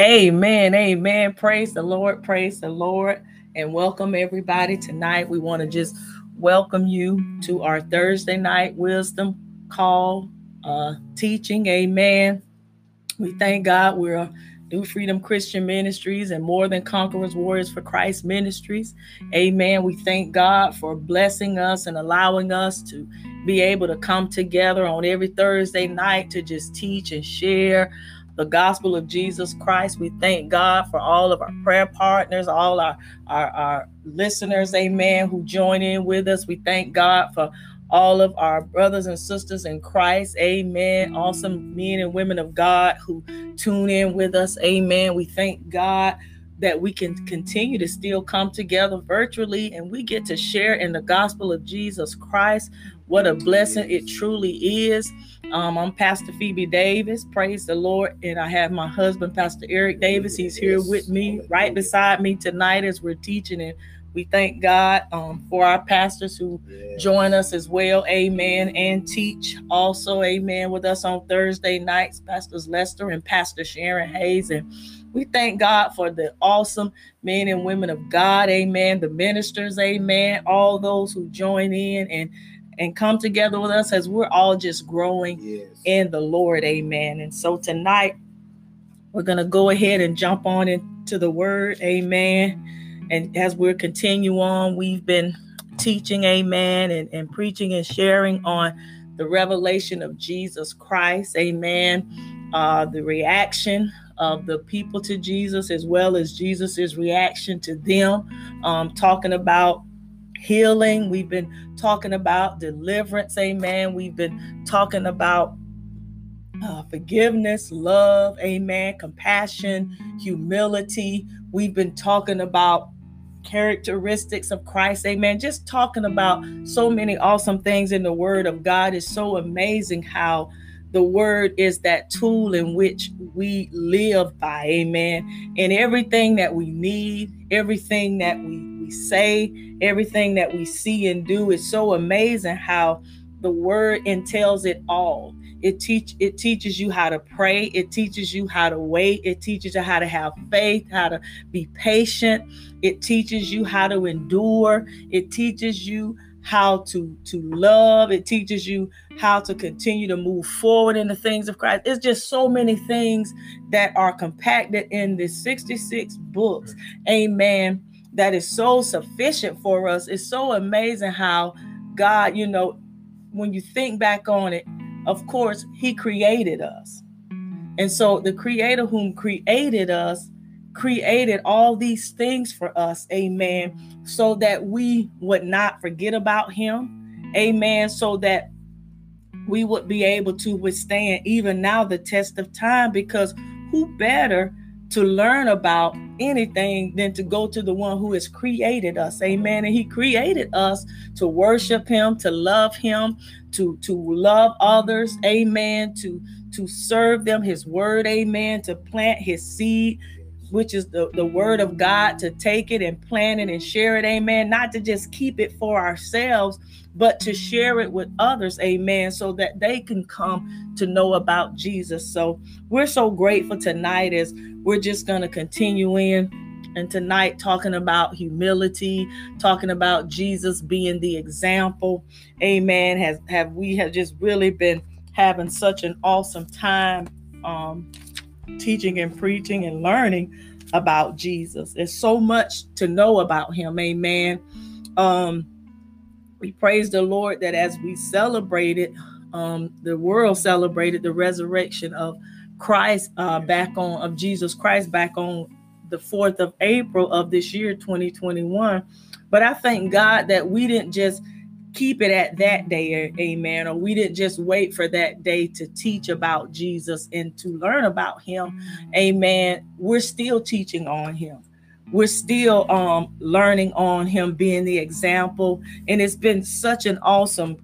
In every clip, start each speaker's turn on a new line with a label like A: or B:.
A: Amen. Amen. Praise the Lord. Praise the Lord. And welcome everybody tonight. We want to just welcome you to our Thursday night wisdom call uh teaching. Amen. We thank God we're New Freedom Christian Ministries and More Than Conquerors Warriors for Christ Ministries. Amen. We thank God for blessing us and allowing us to be able to come together on every Thursday night to just teach and share the gospel of Jesus Christ. We thank God for all of our prayer partners, all our, our, our listeners, amen, who join in with us. We thank God for all of our brothers and sisters in Christ, amen. Awesome men and women of God who tune in with us, amen. We thank God that we can continue to still come together virtually and we get to share in the gospel of Jesus Christ. What a blessing it truly is. Um, I'm Pastor Phoebe Davis. Praise the Lord. And I have my husband, Pastor Eric Davis. He's here with me, right beside me tonight as we're teaching. And we thank God um, for our pastors who join us as well. Amen. And teach also, amen, with us on Thursday nights, Pastors Lester and Pastor Sharon Hayes. And we thank God for the awesome men and women of God. Amen. The ministers, amen. All those who join in and and come together with us as we're all just growing yes. in the Lord. Amen. And so tonight, we're going to go ahead and jump on into the word. Amen. And as we're continue on, we've been teaching, amen, and, and preaching and sharing on the revelation of Jesus Christ. Amen. Uh, the reaction of the people to Jesus, as well as Jesus's reaction to them, um, talking about healing. We've been talking about deliverance. Amen. We've been talking about uh, forgiveness, love, amen, compassion, humility. We've been talking about characteristics of Christ, amen. Just talking about so many awesome things in the Word of God is so amazing how the Word is that tool in which we live by, amen. And everything that we need, everything that we we say, everything that we see and do. Is so amazing how the word entails it all. It teach it teaches you how to pray, it teaches you how to wait, it teaches you how to have faith, how to be patient, it teaches you how to endure, it teaches you how to to love. It teaches you how to continue to move forward in the things of christ. It's just so many things that are compacted in the 66 books. Amen that is so sufficient for us. It's so amazing how God, you know, when you think back on it, of course, He created us. And so the Creator whom created us created all these things for us, amen, so that we would not forget about Him, amen, so that we would be able to withstand even now the test of time because who better to learn about anything than to go to the one who has created us. Amen. And he created us to worship him to love him to to love others. Amen. To to serve them his word. Amen. To plant his seed which is the, the word of God, to take it and plant it and share it, amen. Not to just keep it for ourselves, but to share it with others, amen, so that they can come to know about Jesus. So we're so grateful tonight as we're just going to continue in and tonight talking about humility talking about jesus being the example. Amen. Has have we have just really been having such an awesome time um, teaching and preaching and learning about jesus. There's so much to know about him. Amen. Um, we praise the lord that as we celebrated um, the world celebrated the resurrection of Christ uh, back on of Jesus Christ back on the 4th of April of this year 2021 but I thank God that we didn't just keep it at that day amen or we didn't just wait for that day to teach about Jesus and to learn about him amen. We're still teaching on him we're still um, learning on him being the example. And it's been such an awesome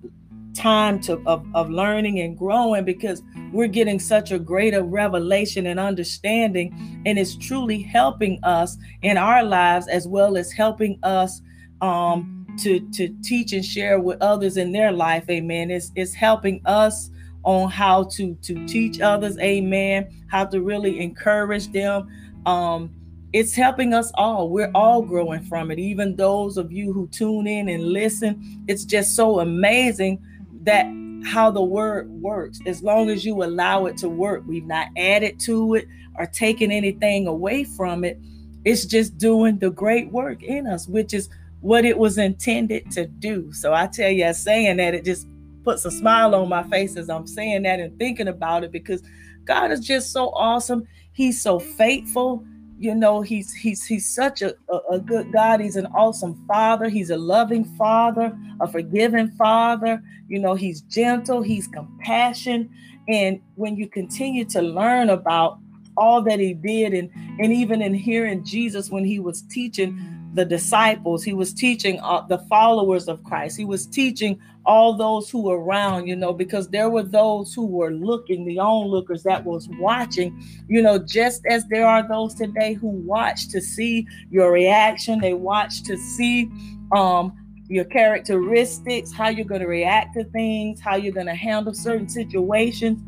A: time to of, of learning and growing because we're getting such a greater revelation and understanding. And it's truly helping us in our lives as well as helping us um to to teach and share with others in their life. Amen. It's it's helping us on how to to teach others. Amen. How to really encourage them um it's helping us all. We're all growing mm-hmm. from it. Even those of you who tune in and listen it's just so amazing that how the word works. As long as you allow it to work we've not added to it or taken anything away from it. It's just doing the great work in us which is what it was intended to do. So i tell you saying that it just puts a smile on my face as I'm saying that and thinking about it because God is just so awesome. He's so faithful. You know, he's he's he's such a, a, good God. He's an awesome father. He's a loving father, a forgiving father. You know, he's gentle, he's compassion. And when you continue to learn about all that he did, and and even in hearing Jesus when he was teaching the disciples. He was teaching uh, the followers of christ. He was teaching all those who were around you know because there were those who were looking the onlookers that was watching you know just as there are those today who watch to see your reaction. They watch to see um your characteristics how you're going to react to things how you're going to handle certain situations.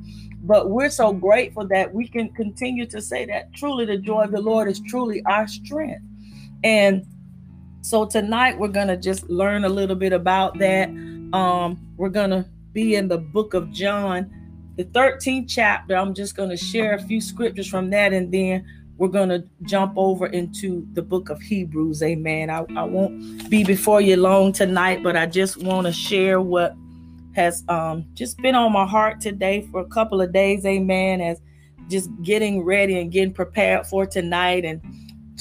A: But we're so grateful that we can continue to say that truly the joy of the lord is truly our strength and so tonight we're going to just learn a little bit about that. Um, we're going to be in the book of John, the 13th chapter. I'm just going to share a few scriptures from that and then we're going to jump over into the book of Hebrews. Amen. I, I won't be before you long tonight, but I just want to share what has um, just been on my heart today for a couple of days. Amen. As just getting ready and getting prepared for tonight and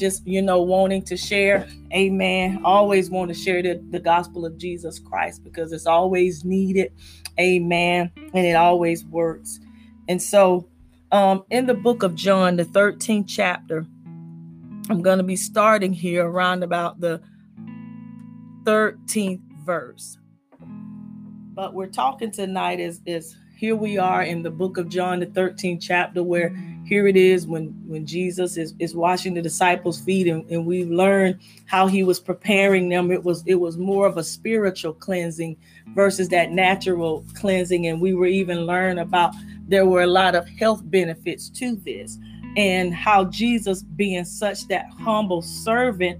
A: just you know wanting to share. Amen. Always want to share the, the gospel of jesus christ because it's always needed. Amen. And it always works. And so um in the book of john the 13th chapter i'm going to be starting here around about the 13th verse. But we're talking tonight is is here we are in the book of John, the 13th chapter, where mm-hmm. here it is when when Jesus is, is washing the disciples' feet, and, and we learn how he was preparing them. It was it was more of a spiritual cleansing versus that mm-hmm. natural cleansing. And we were even learn about there were a lot of health benefits to this, and how Jesus being such that humble servant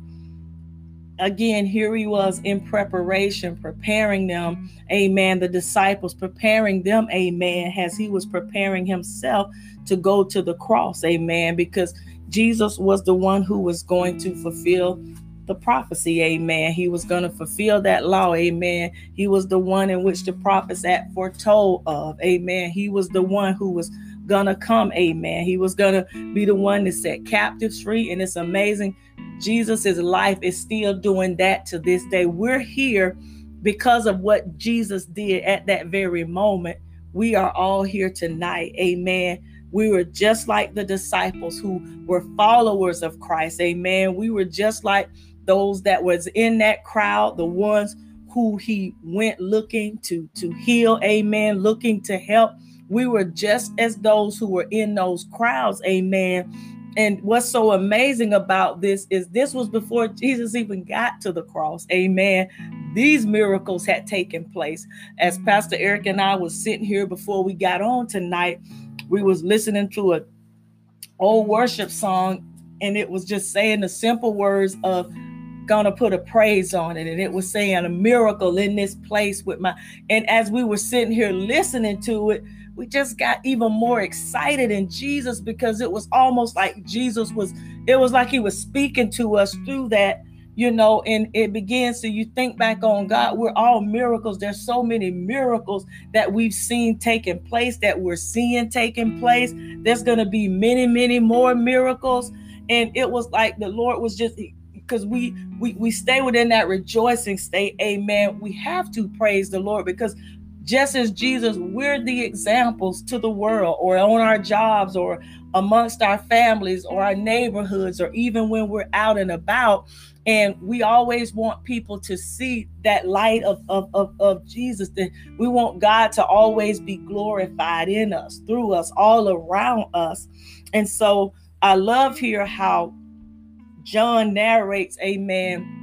A: again, here he was in preparation, preparing them, amen. The disciples preparing them, amen, as he was preparing himself to go to the cross, amen, because Jesus was the one who was going to fulfill the prophecy, amen. He was going to fulfill that law, amen. He was the one in which the prophets had foretold of, amen. He was the one who was gonna come, amen. He was gonna be the one that set captives free, and it's amazing Jesus' life is still doing that to this day. We're here because of what Jesus did at that very moment. We are all here tonight. Amen. We were just like the disciples who were followers of Christ. Amen. We were just like those that was in that crowd, the ones who he went looking to to heal. Amen. Looking to help. We were just as those who were in those crowds. Amen and what's so amazing about this is this was before Jesus even got to the cross. Amen. These miracles had taken place. As Pastor Eric and I was sitting here before we got on tonight, we was listening to a old worship song and it was just saying the simple words of gonna put a praise on it and it was saying a miracle in this place with my and as we were sitting here listening to it we just got even more excited in Jesus because it was almost like Jesus was, it was like he was speaking to us through that, you know, and it begins to, you think back on God, we're all miracles. There's so many miracles that we've seen taking place, that we're seeing taking place. There's going to be many, many more miracles. And it was like the Lord was just, because we we we stay within that rejoicing state amen we have to praise the lord because just as Jesus, we're the examples to the world or on our jobs or amongst our families or our neighborhoods or even when we're out and about. And we always want people to see that light of, of, of, of Jesus. That we want God to always be glorified in us, through us, all around us. And so I love here how John narrates, amen,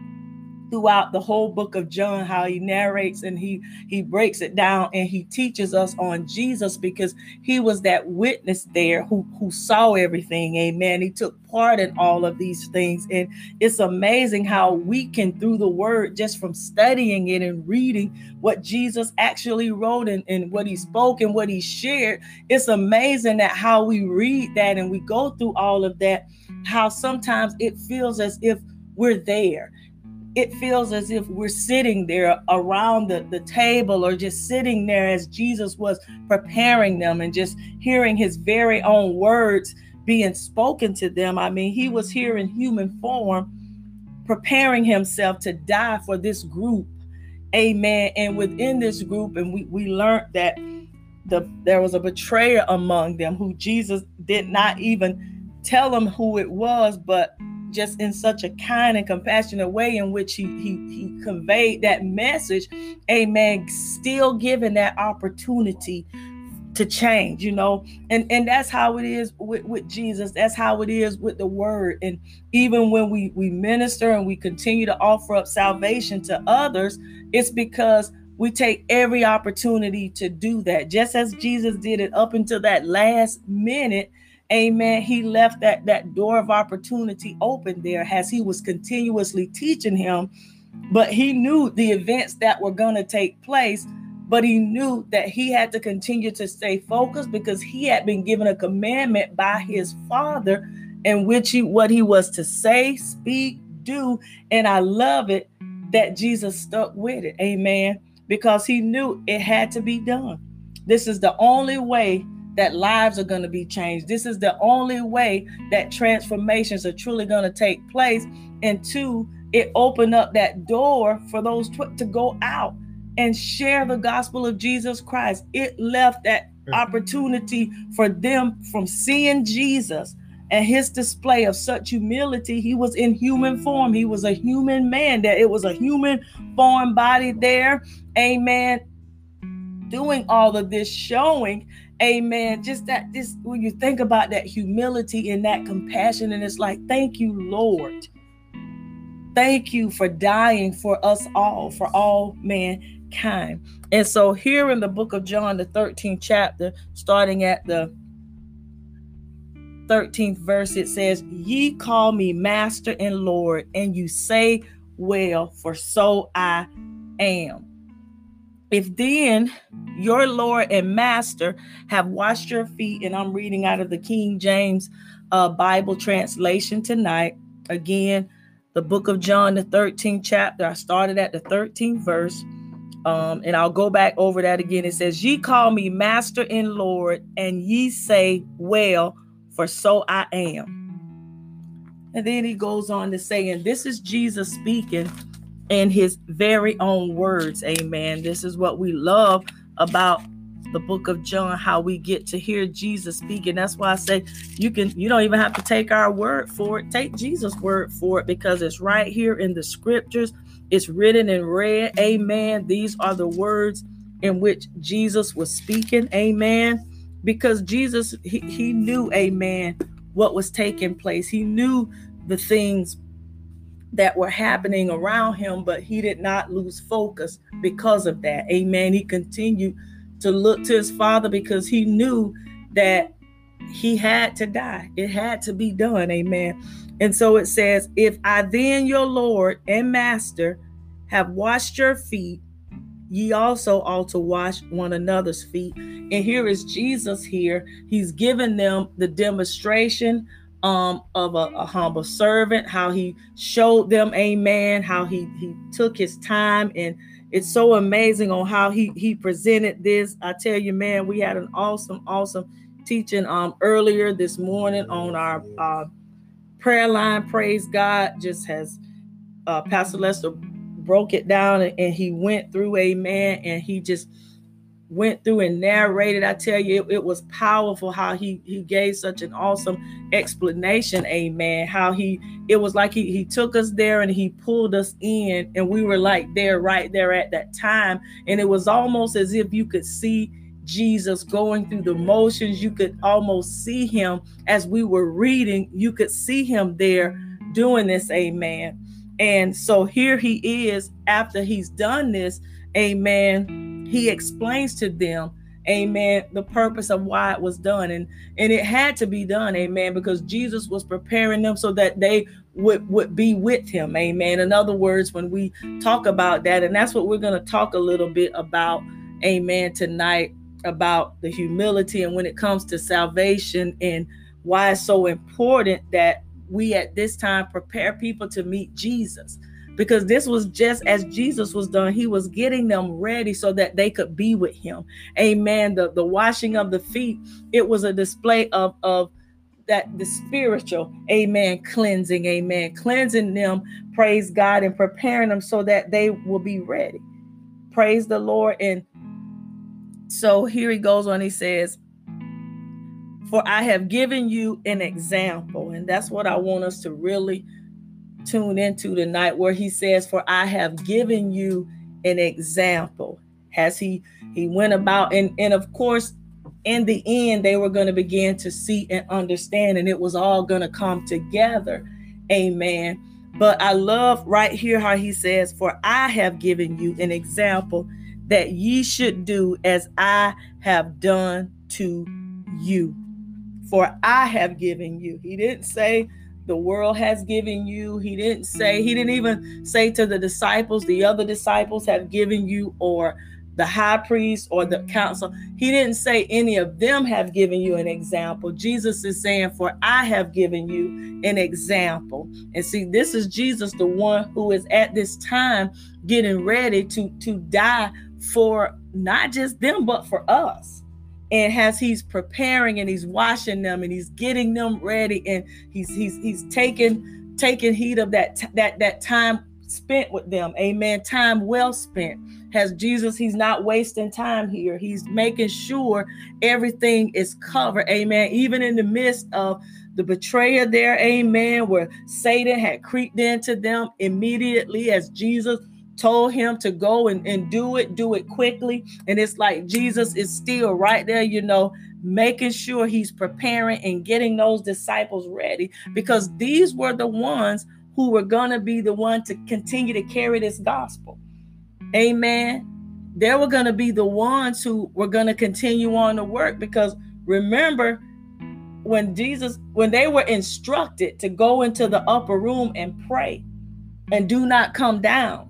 A: throughout the whole book of John how he narrates and he he breaks it down and he teaches us on Jesus because he was that witness there who who saw everything. Amen. He took part in all of these things. And it's amazing how we can through the word just from studying it and reading what Jesus actually wrote and, and what he spoke and what he shared it's amazing that how we read that and we go through all of that how sometimes it feels as if we're there it feels as if we're sitting there around the, the table or just sitting there as Jesus was preparing them and just hearing his very own words being spoken to them. I mean, he was here in human form, preparing himself to die for this group. Amen. And within this group, and we, we learned that the there was a betrayer among them who Jesus did not even tell them who it was, but just in such a kind and compassionate way in which he he he conveyed that message amen still given that opportunity to change you know? And and that's how it is with, with jesus. That's how it is with the word. And even when we we minister and we continue to offer up salvation to others it's because we take every opportunity to do that. Just as jesus did it up until that last minute amen. He left that that door of opportunity open there as he was continuously teaching him. But he knew the events that were going to take place but he knew that he had to continue to stay focused because he had been given a commandment by his father in which he what he was to say speak do. And i love it that jesus stuck with it. Amen. Because he knew it had to be done. This is the only way that lives are going to be changed. This is the only way that transformations are truly going to take place. And two, it opened up that door for those tw- to go out and share the gospel of Jesus Christ. It left that mm. opportunity for them from seeing Jesus and his display of such humility. He was in human form, he was a human man, that it was a human form body there. Amen. Doing all of this, showing Amen. Just that this when you think about that humility and that compassion, and it's like, thank you, Lord. Thank you for dying for us all, for all mankind. And so here in the book of John, the 13th chapter, starting at the 13th verse, it says, Ye call me master and Lord, and you say, Well, for so I am. If then your Lord and Master have washed your feet, and I'm reading out of the King James uh, Bible translation tonight. Again, the book of John, the 13th chapter. I started at the 13th verse. Um, and I'll go back over that again. It says, Ye call me Master and Lord, and ye say, Well, for so I am. And then he goes on to say, and this is Jesus speaking in his very own words. Amen. This is what we love about the book of John, how we get to hear Jesus speak. And that's why I say you can you don't even have to take our word for it. Take Jesus' word for it because it's right here in the scriptures. It's written in red. Amen. These are the words in which Jesus was speaking. Amen. Because Jesus, he, he knew, amen, what was taking place. He knew the things that were happening around him, but he did not lose focus because of that. Amen. He continued to look to his father because he knew that he had to die. It had to be done. Amen. And so it says, If I then, your Lord and Master, have washed your feet, ye also ought to wash one another's feet. And here is Jesus here. He's given them the demonstration um of a, a, humble servant how he showed them amen how he he took his time. And it's so amazing on how he he presented this. I tell you man we had an awesome awesome teaching um earlier this morning on our uh prayer line. Praise god. Just has uh pastor lester broke it down and, and he went through amen and he just went through and narrated. I tell you, it, it, was powerful how he he gave such an awesome explanation. Amen. How he it was like he he took us there and he pulled us in, and we were like there right there at that time, and it was almost as if you could see. Jesus going through the motions, you could almost see him as we were reading. You could see him there doing this, amen. And so here he is after he's done this, amen. He explains to them, amen, the purpose of why it was done. And and it had to be done, amen, because Jesus was preparing them so that they would, would be with him, amen. In other words, when we talk about that, and that's what we're going to talk a little bit about, amen, tonight about the humility and when it comes to salvation and why it's so important that we at this time prepare people to meet Jesus because this was just as Jesus was done. He was getting them ready so that they could be with him. Amen. The, the washing of the feet, it was a display of, of that the spiritual, amen, cleansing, amen, cleansing them, praise God, and preparing them so that they will be ready. Praise the Lord. And so here he goes on, he says, For I have given you an example. And that's what I want us to really tune into tonight, where he says, For I have given you an example. As he he went about, and, and of course, in the end, they were going to begin to see and understand, and it was all going to come together. Amen. But I love right here how he says, For I have given you an example that ye should do as I have done to you. For I have given you. He didn't say the world has given you. He didn't say, he didn't even mm-hmm. say to the disciples, the other disciples have given you, or the high priest or the mm-hmm. council. He didn't say any of them have given you an example. Jesus is saying, For I have given you an example. And see, this is Jesus, the one who is at this time getting ready to, to die for not just them, but for us. And as he's preparing and he's washing them and he's getting them ready and he's he's he's taking taking heed of that that that time spent with them. Amen. Time well spent. Has Jesus, he's not wasting time here. He's making sure everything is covered. Amen. Even in the midst of the betrayer there, amen, where Satan had creeped into them immediately as Jesus told him to go and, and do it, do it quickly. And it's like Jesus is still right there, you know, making sure he's preparing and getting those disciples ready because these were the ones who were going to be the one to continue to carry this gospel. Amen. They were going to be the ones who were going to continue on the work because remember when Jesus when they were instructed to go into the upper room and pray and do not come down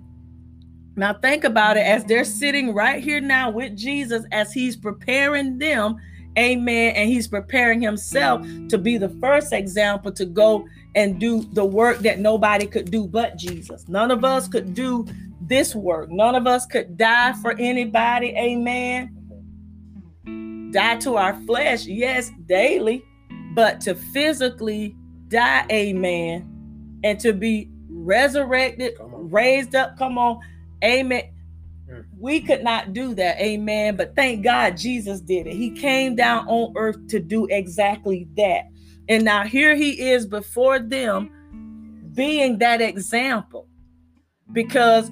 A: now, think about it as they're sitting right here now with Jesus as he's preparing them, amen, and he's preparing himself to be the first example to go and do the work that nobody could do but Jesus. None of us could do this work, none of us could die for anybody, amen. Die to our flesh, yes, daily, but to physically die, amen, and to be resurrected, raised up, come on Amen. Mm. We could not do that. Amen. But thank God Jesus did it. He came down on earth to do exactly that. And now here he is before them being that example. Because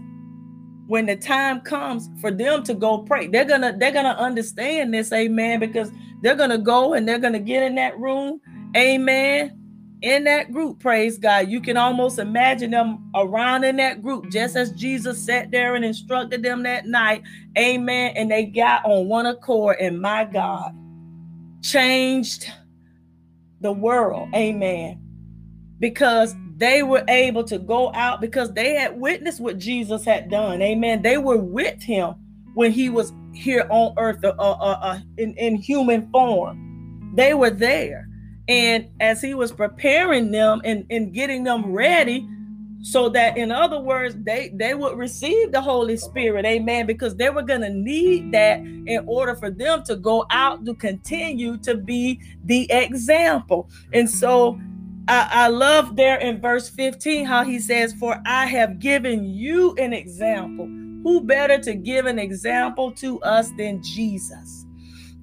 A: when the time comes for them to go pray, they're gonna they're gonna understand this, amen, because they're gonna go and they're gonna get in that room, amen in that group, praise God. You can almost imagine them around in that group, just as Jesus sat there and instructed them that night. Amen. And they got on one accord, and my God changed the world. Amen. Because they were able to go out because they had witnessed what Jesus had done. Amen. They were with him when he was here on earth uh, uh, uh, in, in human form. They were there. And as he was preparing them and, and getting them ready, so that in other words, they, they would receive the Holy Spirit, amen, because they were going to need that in order for them to go out to continue to be the example. And so I, I love there in verse 15 how he says, For I have given you an example. Who better to give an example to us than Jesus?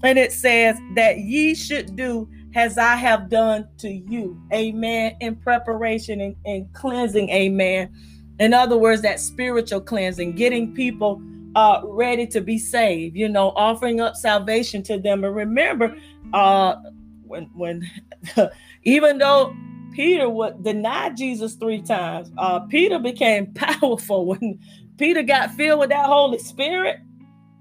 A: And it says that ye should do as I have done to you. Amen. In preparation and, and cleansing. Amen. In other words, that spiritual cleansing, getting people uh, ready to be saved, you know, offering up salvation to them. And remember, uh, when when even though Peter would deny Jesus three times. Uh, Peter became powerful when Peter got filled with that Holy Spirit.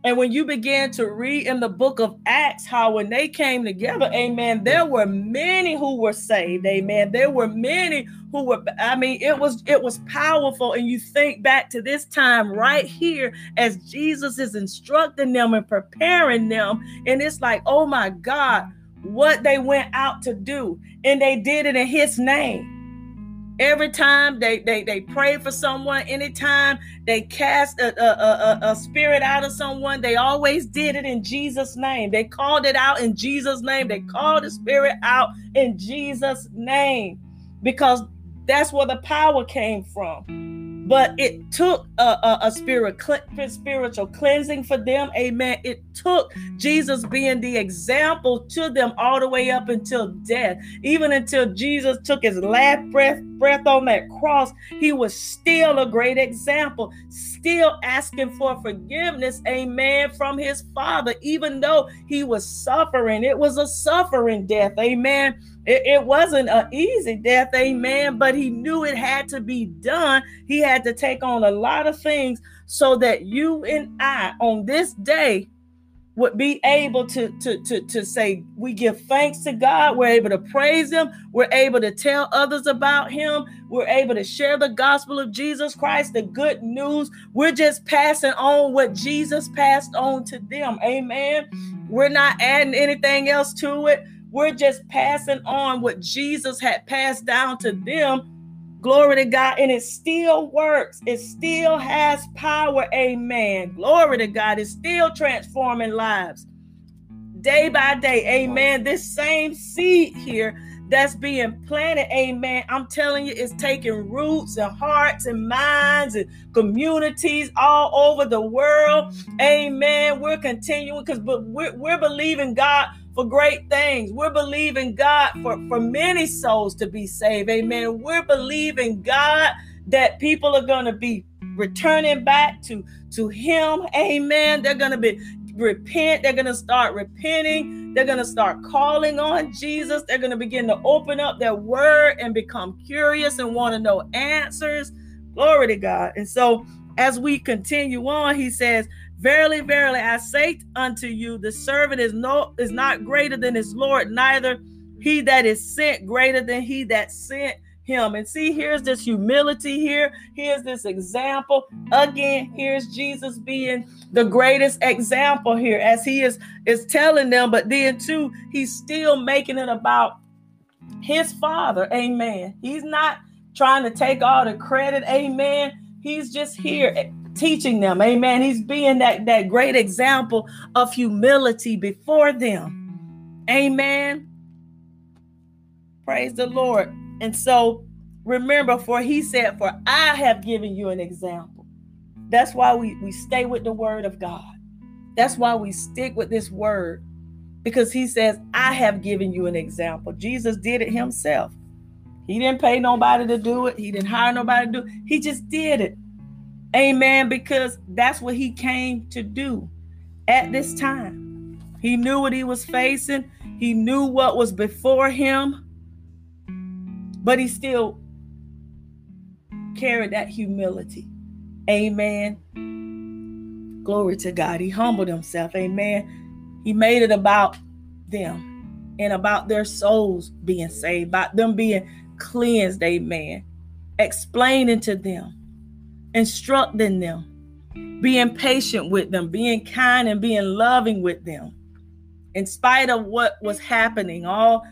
A: And when you began to read in the book of Acts how when they came together, amen, there were many who were saved, amen. There were many who were, I mean, it was it was powerful. And you think back to this time right here as Jesus is instructing them and preparing them, and it's like, oh my God, what they went out to do, and they did it in his name. Every time they they they pray for someone, anytime they cast a, a, a, a, spirit out of someone, they always did it in Jesus' name. They called it out in Jesus' name. They called the spirit out in Jesus' name because that's where the power came from but it took a, a, a spirit spiritual cleansing for them. Amen. It took jesus being the example to them all the way up until death. Even until jesus took his last breath breath on that cross he was still a great example. Still asking for forgiveness amen from his father even though he was suffering. It was a suffering death amen it, it wasn't an easy death, amen, mm. but he knew it had to be done. He had to take on a lot of things so that you and I on this day would be able to, to, to, to say, We give thanks to God. We're able to praise Him. We're able to tell others about Him. We're able to share the gospel of Jesus Christ, the good news. We're just passing on what Jesus passed on to them. Amen. We're not adding anything else to it. We're just passing on what Jesus had passed down to them. Glory to God. And it still works. It still has power. Amen. Glory to God. It's still transforming lives day by day. Amen. This same seed here that's being planted, amen. I'm telling you, it's taking roots and hearts and minds and communities all over the world. Amen. We're continuing because but we're, we're believing God for great things. We're believing God for, for many souls to be saved. Amen. We're believing God that people are going to be returning back to, to Him. Amen. They're going to be repent. They're going to start repenting. They're going to start calling on Jesus. They're going to begin to open up their word and become curious and want to know answers. Glory to God. And so, as we continue on, he says, Verily, verily, I say unto you, the servant is no is not greater than his Lord, neither he that is sent greater than he that sent him. And see, here's this humility here. Here's this example. Again, here's Jesus being the greatest example here as he is is telling them, but then too, he's still making it about his father. Amen. He's not trying to take all the credit. Amen. He's just here teaching them. Amen. He's being that, that great example of humility before them. Amen. Praise the Lord. And so remember, for he said, For I have given you an example. That's why we, we stay with the word of God. That's why we stick with this word. Because he says, I have given you an example. Jesus did it himself. He didn't pay nobody to do it. He didn't hire nobody to do it. He just did it. Amen. Because that's what he came to do at this time. He knew what he was facing, he knew what was before him, but he still carried that humility. Amen. Glory to God. He humbled himself. Amen. He made it about them and about their souls being saved, about them being cleansed. Amen. Explaining to them instructing them, being patient with them, being kind and being loving with them. In spite of what was happening, all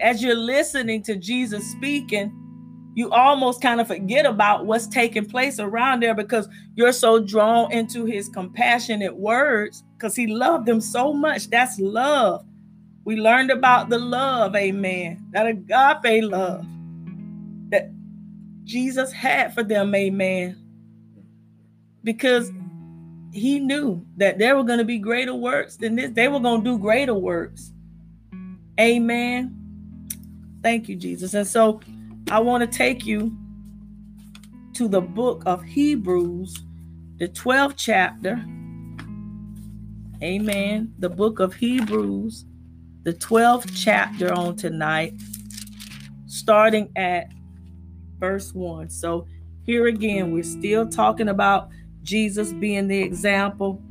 A: as you're listening to Jesus speaking, you almost kind of forget about what's taking place around there because you're so drawn into his compassionate words because he loved them so much. That's love. We learned about the love, amen. That agape love that Jesus had for them, amen because he knew that there were going to be greater works than this. They were going to do greater works. Amen. Thank you, Jesus. And so I want to take you to the book of Hebrews, the 12th chapter. Amen. The book of Hebrews, the 12th chapter on tonight. starting at verse 1. So here again, we're still talking about Jesus being the example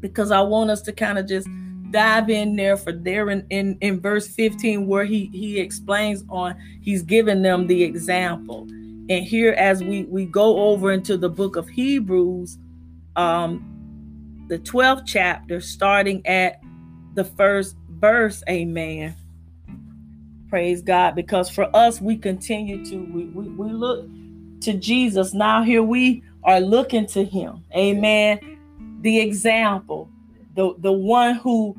A: because I want us to kind of just dive in there for there in, in, in verse 15 where he he explains on he's giving them the example and here as we we go over into the book of hebrews um the 12th chapter starting at the first verse amen praise god because for us we continue to we, we, we look to jesus now here we are looking to him amen the example the the one who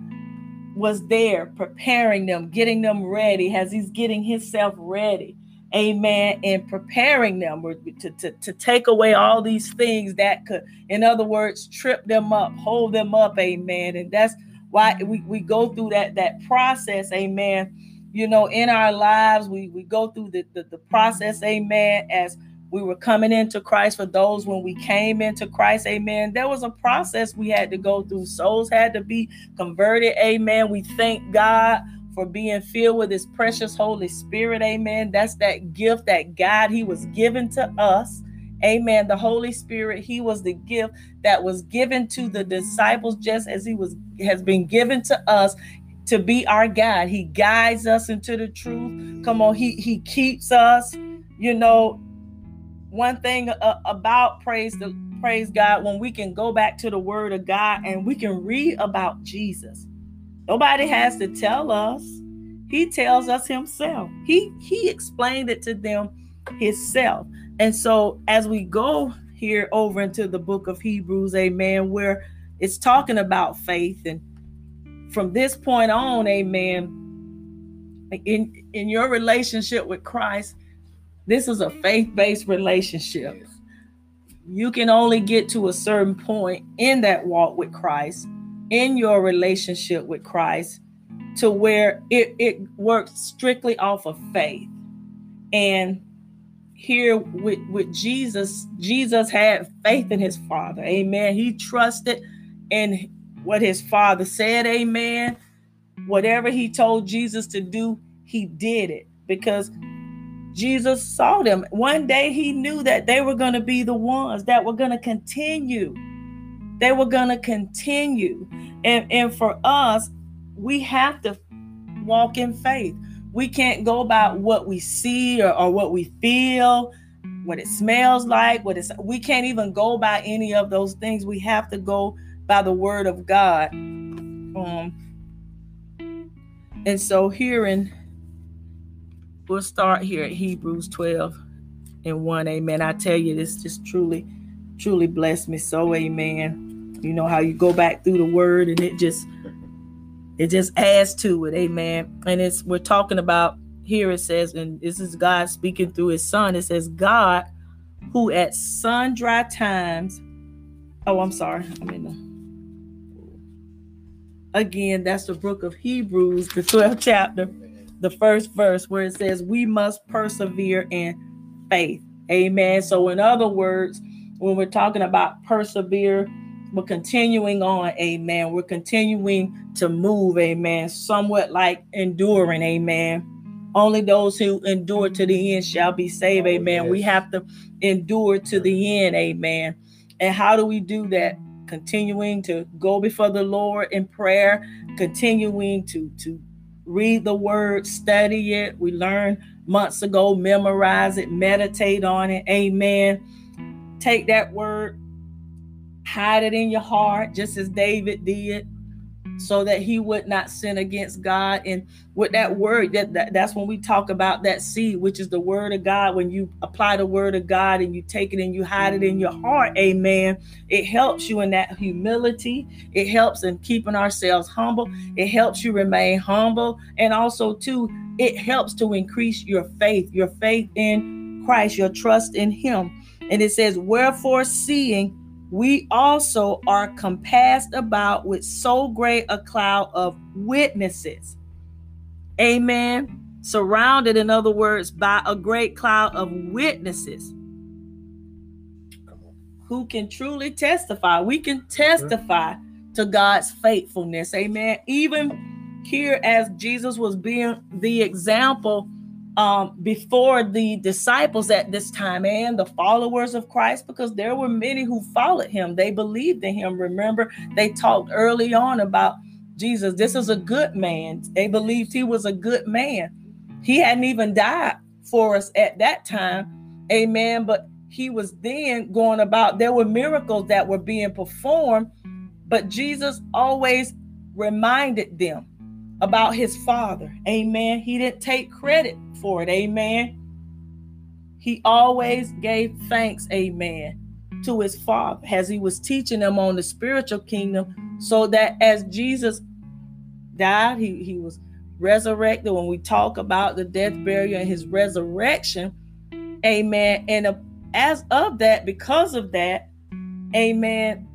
A: was there preparing them, getting them ready as he's getting himself ready. Amen. And preparing them to, to, to take away all these things that could, in other words, trip them up, hold them up. Amen. And that's why we, we go through that that process. Amen. You know, in our lives, we, we go through the, the, the process, amen, as we were coming into Christ for those when we came into Christ, amen. There was a process we had to go through. Souls had to be converted, amen. We thank God for being filled with his precious Holy Spirit, amen. That's that gift that God he was given to us. Amen. The Holy Spirit, He was the gift that was given to the disciples, just as He was has been given to us to be our guide. He guides us into the truth. Come on, He He keeps us, you know, one thing uh, about praise the praise God when we can go back to the word of God and we can read about Jesus. Nobody has to tell us. He tells us himself. He he explained it to them himself. And so as we go here over into the book of Hebrews, amen, where it's talking about faith and from this point on, amen, in in your relationship with Christ, this is a faith based relationship. You can only get to a certain point in that walk with Christ, in your relationship with Christ, to where it, it works strictly off of faith. And here with, with Jesus, Jesus had faith in his Father. Amen. He trusted in what his Father said. Amen. Whatever he told Jesus to do, he did it because Jesus saw them. One day he knew that they were going to be the ones that were going to continue. They were going to continue. And, and for us, we have to walk in faith. We can't go about what we see or, or what we feel, what it smells like, what it's we can't even go by any of those things. We have to go by the word of God. Um and so here in we'll start here at Hebrews 12 and 1. Amen. I tell you, this just truly, truly blessed me so. Amen. You know how you go back through the word and it just it just adds to it. Amen. And it's we're talking about here it says, and this is God speaking through his son. It says, God who at sundry times. Oh, I'm sorry. I'm in the again, that's the book of Hebrews, the 12th chapter the first verse where it says, We must persevere in faith. Amen. So, in other words, when we're talking about persevere, we're continuing on. Amen. We're continuing to move. Amen. Somewhat like enduring. Amen. Only those who endure to the end shall be saved. Oh, amen. We have to endure to the end. Amen. And how do we do that? Continuing to go before the Lord in prayer, continuing to to read the word, study it. We learned months ago, memorize it, meditate on it. Amen. Take that word, hide it in your heart, just as David did so that he would not sin against God. And with that word, that, that, that's when we talk about that seed, which is the word of God. When you apply the word of God and you take it and you hide it in your heart, amen. It helps you in that humility. It helps in keeping ourselves humble. It helps you remain humble. And also, too, it helps to increase your faith, your faith in Christ, your trust in Him. And it says, Wherefore, seeing we also are compassed about with so great a cloud of witnesses. Amen. Surrounded, in other words, by a great cloud of witnesses who can truly testify. We can testify to God's faithfulness. Amen. Even here, as Jesus was being the example um, before the disciples at this time and the followers of Christ because there were many who followed him. They believed in him. Remember, they talked early on about Jesus. This is a good man. They believed he was a good man. He hadn't even died for us at that time. Amen. But he was then going about, there were miracles that were being performed, but Jesus always reminded them about his father. Amen. He didn't take credit for it. Amen. He always gave thanks. Amen. To his father as he was teaching them on the spiritual kingdom, so that as Jesus died, he, he was resurrected. When we talk about the death, burial, and his resurrection, amen. And as of that, because of that, amen,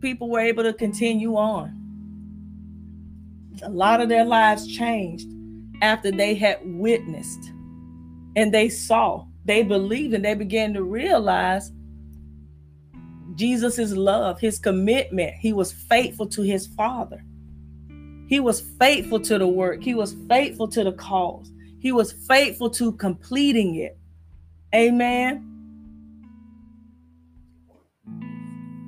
A: people were able to continue on a lot of their lives changed after they had witnessed and they saw, they believed, and they began to realize Jesus' love, his commitment. He was faithful to his Father. He was faithful to the work. He was faithful to the cause. He was faithful to completing it. Amen.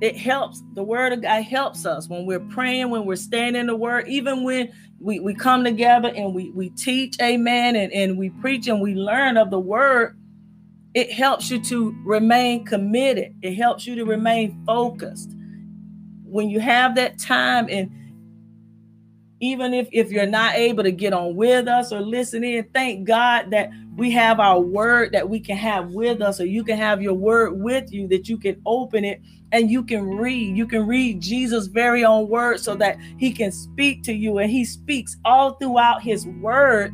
A: it helps the word of god helps us when we're praying when we're standing in the word even when we, we come together and we we teach amen and, and we preach and we learn of the word it helps you to remain committed. It helps you to remain focused. When you have that time and even if if you're not able to get on with us or listen in thank god that we have our word that we can have with us or you can have your word with you that you can open it and you can read. You can read Jesus' very own word so that he can speak to you. And he speaks all throughout his word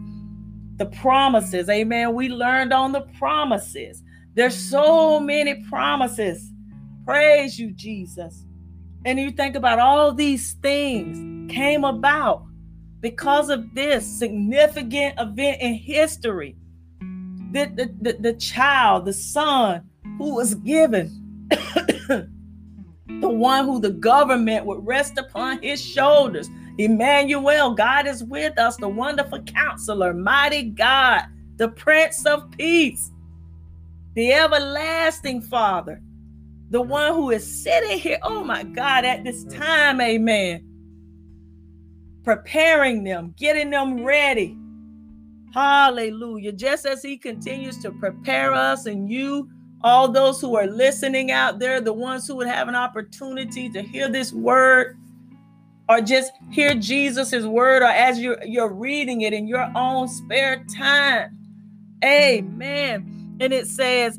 A: the promises. Amen. We learned on the promises. There's so many promises. Praise you, Jesus. And you think about all these things came about because of this significant event in history. The, the, the, the child, the son who was given the one who the government would rest upon his shoulders. Emmanuel, God is with us, the wonderful counselor, mighty God, the Prince of Peace, the everlasting Father, the one who is sitting here, oh my God, at this time, amen, preparing them, getting them ready. Hallelujah. Just as he continues to prepare us and you all those who are listening out there, the ones who would have an opportunity to hear this word or just hear Jesus' word or as you're, you're reading it in your own spare time. Amen. And it says,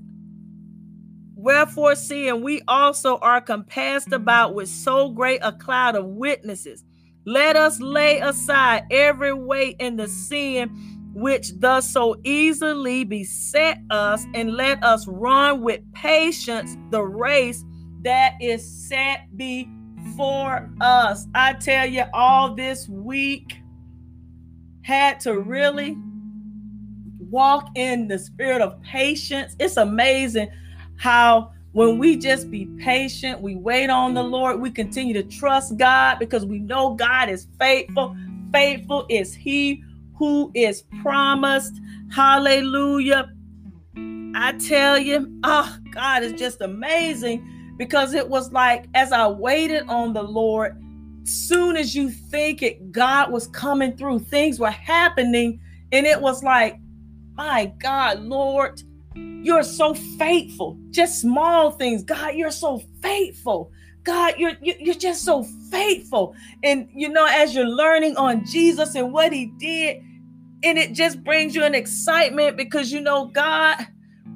A: Wherefore, seeing we also are compassed about with so great a cloud of witnesses, let us lay aside every weight and the sin which does so easily beset us, and let us run with patience the race that is set before us. I tell you, all this week had to really walk in the spirit of patience. It's amazing how when we just be patient, we wait on the Lord, we continue to trust God because we know God is faithful. Faithful is He who is promised. Hallelujah. I tell you, oh, God is just amazing because it was like as I waited on the Lord, soon as you think it, God was coming through, things were happening, and it was like, my God, Lord, you're so faithful. Just small things. God, you're so faithful. God, you're you're just so faithful. And you know, as you're learning on Jesus and what he did, and it just brings you an excitement because you know, God,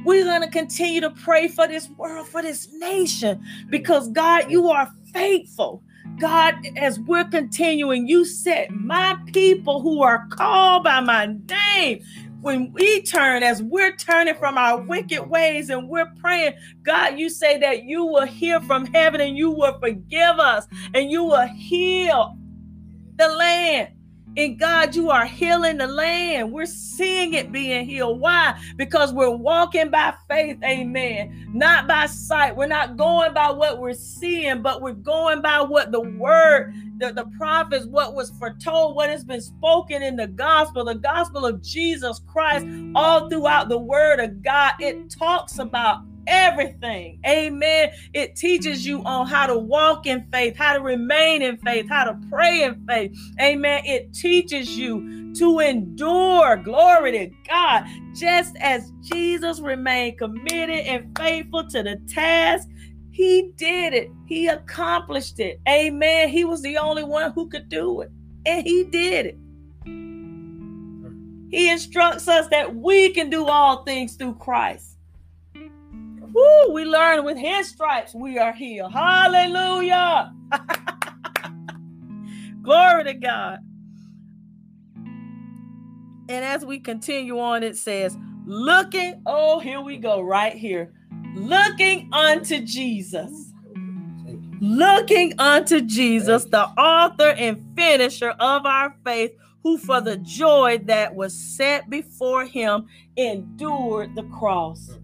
A: we're going to continue to pray for this world, for this nation, because God, you are faithful. God, as we're continuing, you said, My people who are called by my name, when we turn, as we're turning from our wicked ways and we're praying, God, you say that you will hear from heaven and you will forgive us and you will heal the land. And God, you are healing the land. We're seeing it being healed. Why? Because we're walking by faith, amen, not by sight. We're not going by what we're seeing, but we're going by what the word, the, the prophets, what was foretold, what has been spoken in the gospel, the gospel of Jesus Christ, all throughout the word of God. It talks about everything. Amen. It teaches you mm-hmm. on how to walk in faith, how to remain in faith, how to mm-hmm. pray in faith. Amen. It teaches you to endure. Glory to God. Just as Jesus remained committed and faithful to the task, he did it. He accomplished it. Amen. He was the only one who could do it. And he did it. He instructs us that we can do all things through Christ. Woo, we learn with his stripes we are healed. Hallelujah. Glory to God. And as we continue on, it says, looking, oh, here we go, right here. Looking unto Jesus. Looking unto Jesus, the author and finisher of our faith, who for the joy that was set before him endured the cross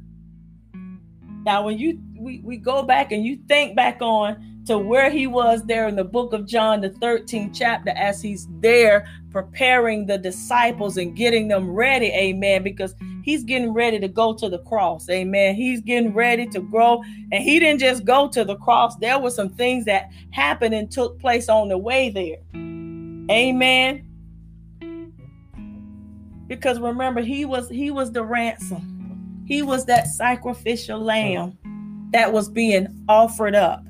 A: now, when you we, we go back and you think back on to where he was there in the book of John, the 13th chapter, as he's there preparing the disciples and getting them ready, amen, because he's getting ready to go to the cross, amen. He's getting ready to grow, and he didn't just go to the cross, there were some things that happened and took place on the way there, amen. Because remember, he was he was the ransom. He was that sacrificial lamb that was being offered up.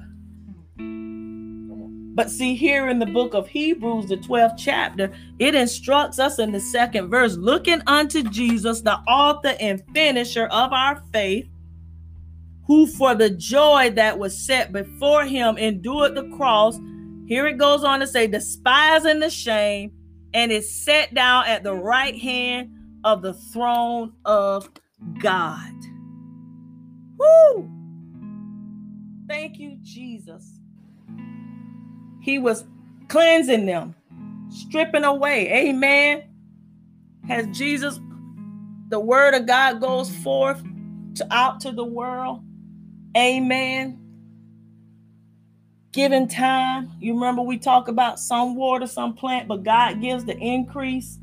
A: But see, here in the book of Hebrews, the 12th chapter, it instructs us in the second verse looking unto Jesus, the author and finisher of our faith, who for the joy that was set before him endured the cross. Here it goes on to say, despising the shame, and is set down at the right hand of the throne of God. Woo! Thank you, Jesus. He was cleansing them, stripping away. Amen. Has Jesus, the word of God goes forth to out to the world. Amen. Given time. You remember we talk about some water, some plant, but God gives the increase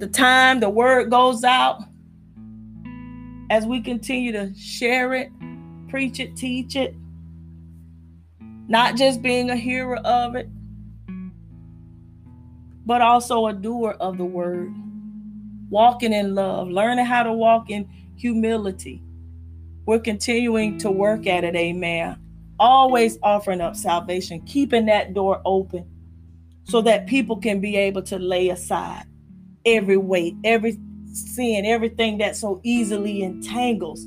A: the time the word goes out, as we continue to share it, preach it, teach it, not just being a hearer of it, but also a doer of the word, walking in love, learning how to walk in humility. We're continuing to work at it, amen. Always offering up salvation, keeping that door open so that people can be able to lay aside every weight, every sin, everything that so easily entangles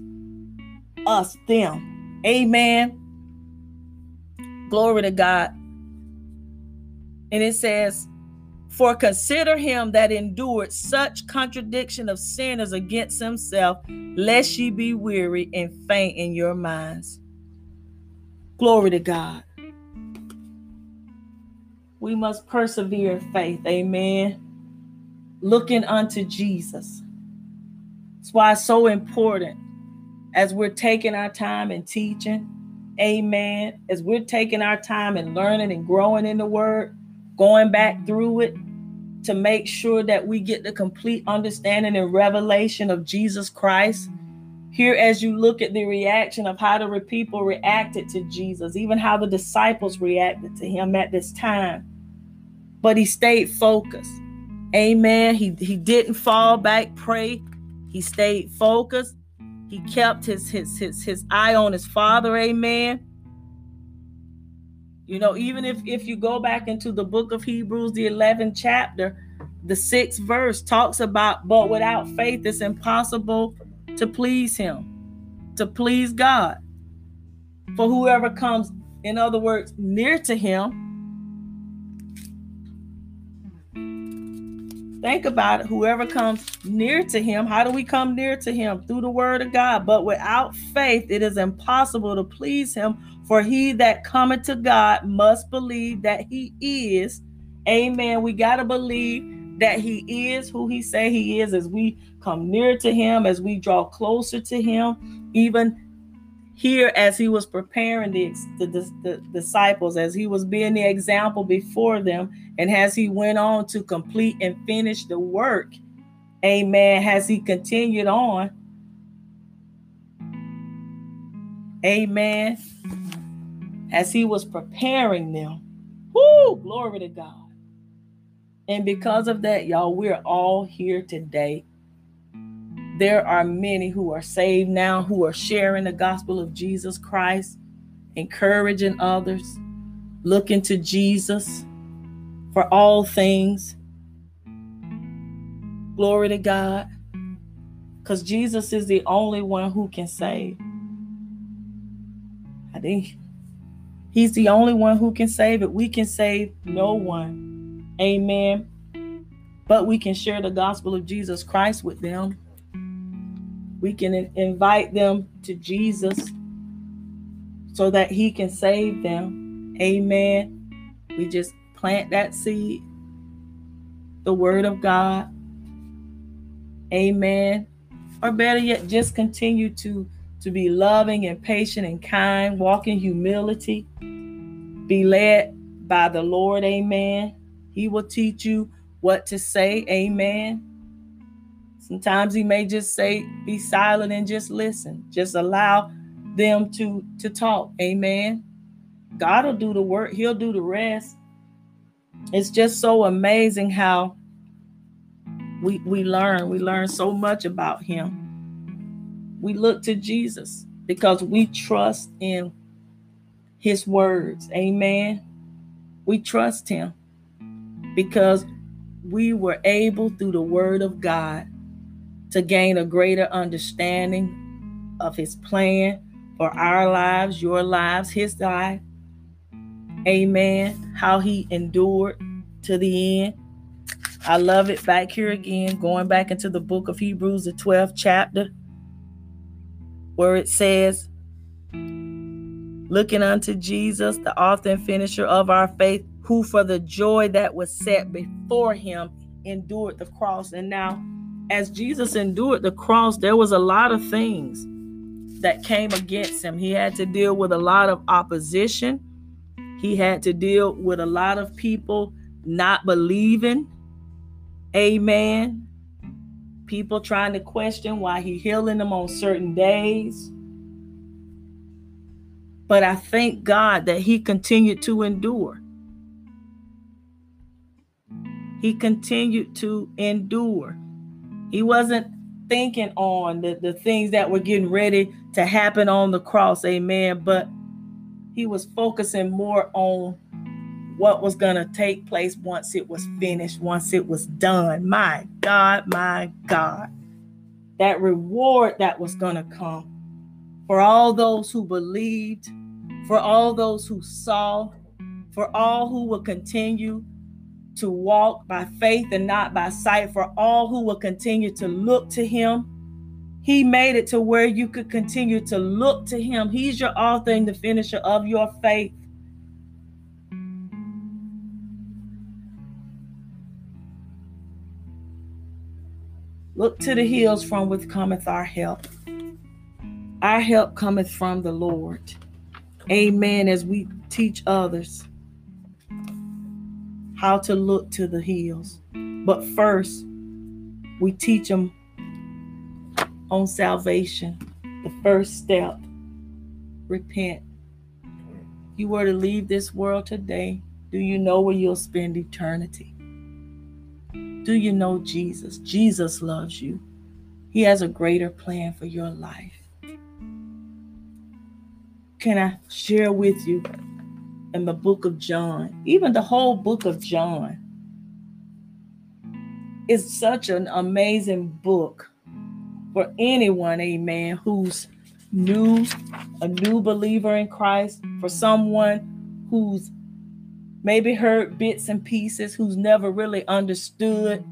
A: us, them. Amen. Glory to God. And it says, For consider him that endured such contradiction of sinners against himself, lest ye be weary and faint in your minds. Glory to God. We must persevere in faith. Amen looking unto Jesus. That's why it's so important as we're taking our time and teaching. Amen. As we're taking our time and learning and growing in the word, going back through it to make sure that we get the complete understanding and revelation of Jesus Christ. Here, as you look at the reaction of how the people reacted to Jesus, even how the disciples reacted to him at this time. But he stayed focused. Amen. He he didn't fall back, pray. He stayed focused. He kept his his his his eye on his father. Amen. You know, even if if you go back into the book of Hebrews, the 11th chapter, the sixth verse talks about, but without faith, it's impossible to please him, to please God. For whoever comes, in other words, near to him, Think about it. Whoever comes near to him, how do we come near to him? Through the word of God. But without faith, it is impossible to please him. For he that cometh to God must believe that he is, Amen. We got to believe that he is who he say he is as we come near to him, as we draw closer to him, even here as he was preparing the, the, the, disciples, as he was being the example before them, and as he went on to complete and finish the work, amen, as he continued on, amen, as he was preparing them. Whoo, glory to God. And because of that, y'all, we're all here today. There are many who are saved now, who are sharing the gospel of Jesus Christ, encouraging others, looking to Jesus for all things. Glory to God. Because Jesus is the only one who can save. I think He's the only one who can save it. We can save no one. Amen. But we can share the gospel of Jesus Christ with them. We can invite them to Jesus so that he can save them. Amen. We just plant that seed, the word of God. Amen. Or better yet, just continue to, to be loving and patient and kind, walk in humility, be led by the Lord. Amen. He will teach you what to say. Amen. Sometimes he may just say, be silent and just listen. Just allow them to, to talk. Amen. God will do the work, He'll do the rest. It's just so amazing how we, we learn. We learn so much about Him. We look to Jesus because we trust in His words. Amen. We trust Him because we were able through the word of God to gain a greater understanding of his plan for our lives, your lives, his life. Amen. How he endured to the end. I love it back here again, going back into the book of Hebrews, the 12th chapter, where it says, Looking unto Jesus, the author and finisher of our faith, who for the joy that was set before him endured the cross. And now, as Jesus endured the cross, there was a lot of things that came against him. He had to deal with a lot of opposition. He had to deal with a lot of people not believing. Amen. People trying to question why he healing them on certain days. But I thank God that he continued to endure. he continued to endure. He wasn't thinking on the, the things that were getting ready to happen on the cross, amen. But he was focusing more on what was going to take place once it was finished, once it was done. My God, my God. That reward that was going to come for all those who believed, for all those who saw, for all who will continue to walk by faith and not by sight for all who will continue to look to him. He made it to where you could continue to look to him. He's your author and the finisher of your faith. Look to the hills from which cometh our help. Our help cometh from the Lord. Amen. As we teach others how to look to the hills. But first, we teach them on salvation. The first step repent. If you were to leave this world today, do you know where you'll spend eternity? Do you know Jesus? Jesus loves you. He has a greater plan for your life. Can I share with you in the book of John, even the whole book of John, is such an amazing book for anyone, amen, who's new, a new believer in Christ, for someone who's maybe heard bits and pieces, who's never really understood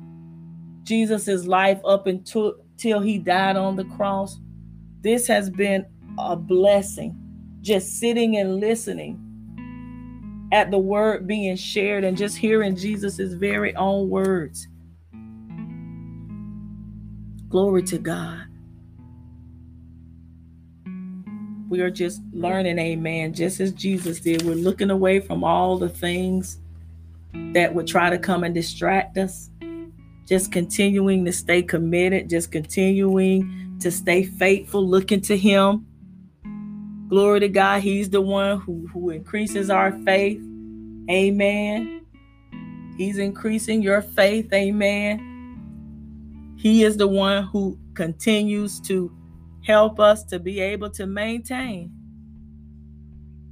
A: Jesus's life up until he died on the cross. This has been a blessing just sitting and listening at the word being shared and just hearing Jesus' very own words. Glory to God. We are just learning, amen, just as Jesus did. We're looking away from all the things that would try to come and distract us. Just continuing to stay committed, just continuing to stay faithful, looking to Him. Glory to God. He's the one who, who increases our faith. Amen. He's increasing your faith. Amen. He is the one who continues to Help us to be able to maintain.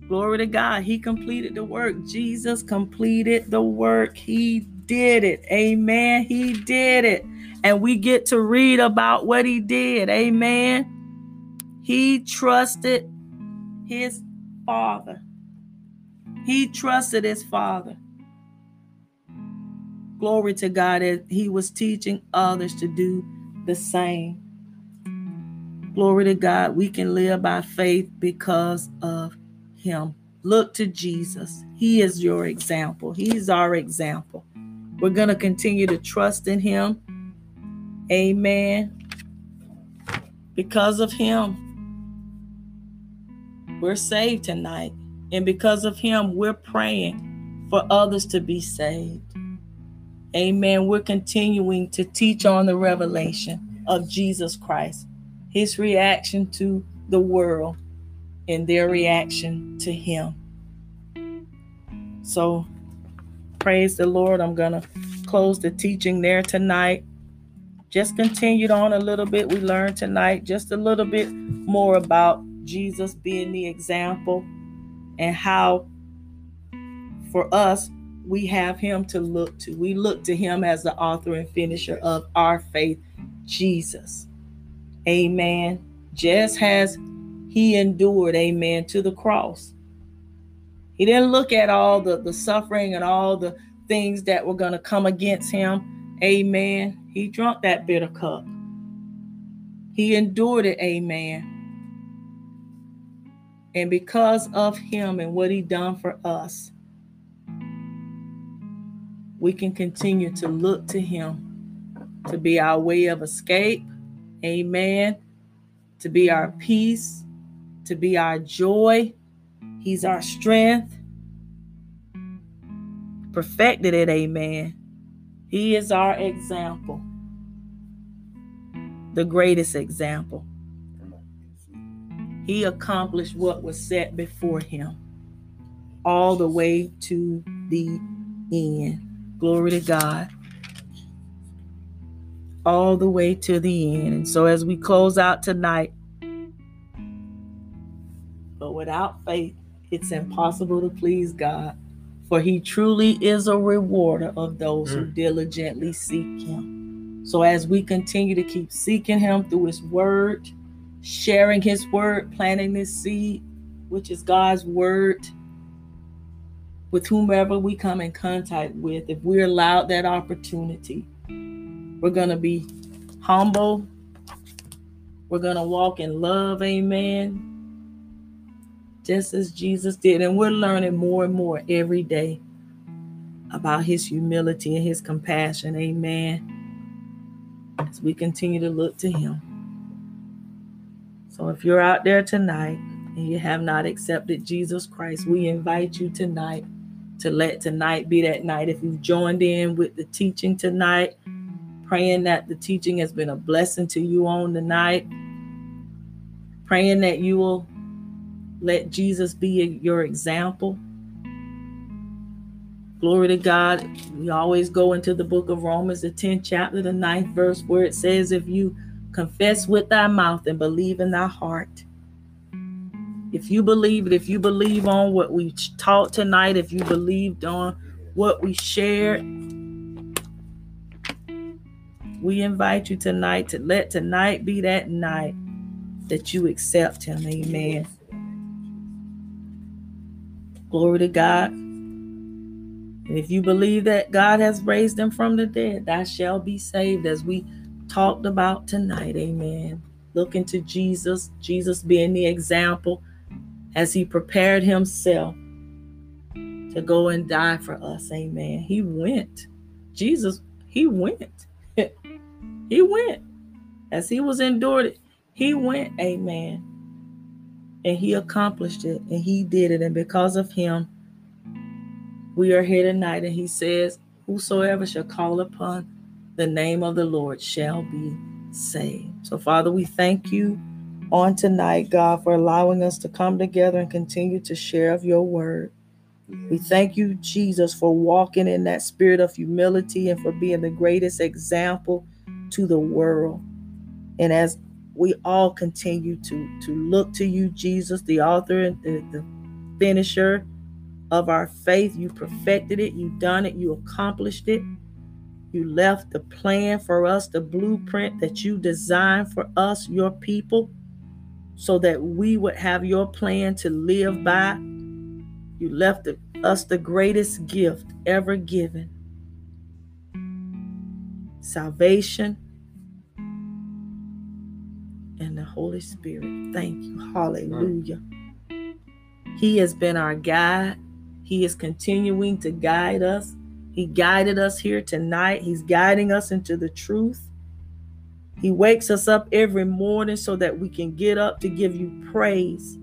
A: Glory to God. He completed the work. Jesus completed the work. He did it. Amen. He did it. And we get to read about what he did. Amen. He trusted his father. He trusted his father. Glory to God that he was teaching others to do the same. Glory to God. We can live by faith because of Him. Look to Jesus. He is your example. He's our example. We're going to continue to trust in Him. Amen. Because of Him, we're mm. saved tonight. And because of Him, we're praying for others to be saved. Amen. We're continuing to teach on the revelation of Jesus Christ his reaction to the world and their reaction to him. So, praise the Lord. I'm going to close the teaching there tonight. Just continued on a little bit. We learned tonight just a little bit more about Jesus being the example and how for us we have him to look to. We look to him as the author and finisher of our faith, Jesus. Amen. Just as he endured, amen, to the cross. He didn't look at all the, the suffering and all the things that were going to come against him. Amen. He drank that bitter cup. He endured it. Amen. And because of him and what he done for us, we can continue to look to him to be our way of escape, Amen. To be our peace, to be our joy. He's our strength. Perfected it. Amen. He is our example, the greatest example. He accomplished what was set before him all the way to the end. Glory to God all the way to the end. And so as we close out tonight, but without faith, it's impossible to please God, for he truly is a rewarder of those mm. who diligently seek him. So as we continue to keep seeking him through his word, sharing his word, planting this seed, which is God's word, with whomever we come in contact with, if we're allowed that opportunity, we're going to be humble. We're going to walk in love. Amen. Just as Jesus did. And we're learning more and more every day about his humility and his compassion. Amen. As we continue to look to him. So if you're out there tonight and you have not accepted Jesus Christ, we invite you tonight to let tonight be that night. If you've joined in with the teaching tonight, praying that the teaching has been a blessing to you on tonight. Praying that you will let Jesus be your example. Glory to God. We always go into the book of Romans, the 10th chapter, the 9th verse, where it says, If you confess with thy mouth and believe in thy heart, if you believe it, if you believe on what we taught tonight, if you believed on what we shared, we invite you tonight to let tonight be that night that you accept Him. Amen. Glory to God. And if you believe that God has raised Him from the dead, thou shalt be saved, as we talked about tonight. Amen. Looking to Jesus, Jesus being the example as He prepared Himself to go and die for us. Amen. He went. Jesus, he went. he went. As he was endured, he went. Amen. And he accomplished it and he did it. And because of him, we are here tonight. And he says, Whosoever shall call upon the name of the Lord shall be saved. So, Father, we thank you on tonight, God, for allowing us to come together and continue to share of your word. We thank you, Jesus, for walking in that spirit of humility and for being the greatest example to the world. And as we all continue to, to look to you, Jesus, the author and the, the finisher of our faith, you perfected it, you done it, you accomplished it. You left the plan for us, the blueprint that you designed for us, your people, so that we would have your plan to live by. You left us the greatest gift ever given salvation and the Holy Spirit. Thank you. Hallelujah. He has been our guide. He is continuing to guide us. He guided us here tonight. He's guiding us into the truth. He wakes us up every morning so that we can get up to give you praise,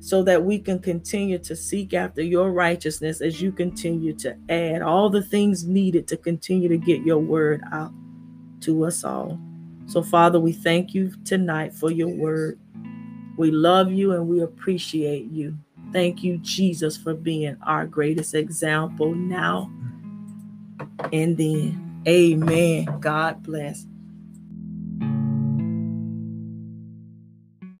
A: so that we can continue to seek after your righteousness as you continue to add all the things needed to continue to get your word out to us all. So, Father, we thank you tonight for your word. We love you and we appreciate you. Thank you, Jesus, for being our greatest example now and then. Amen. God bless.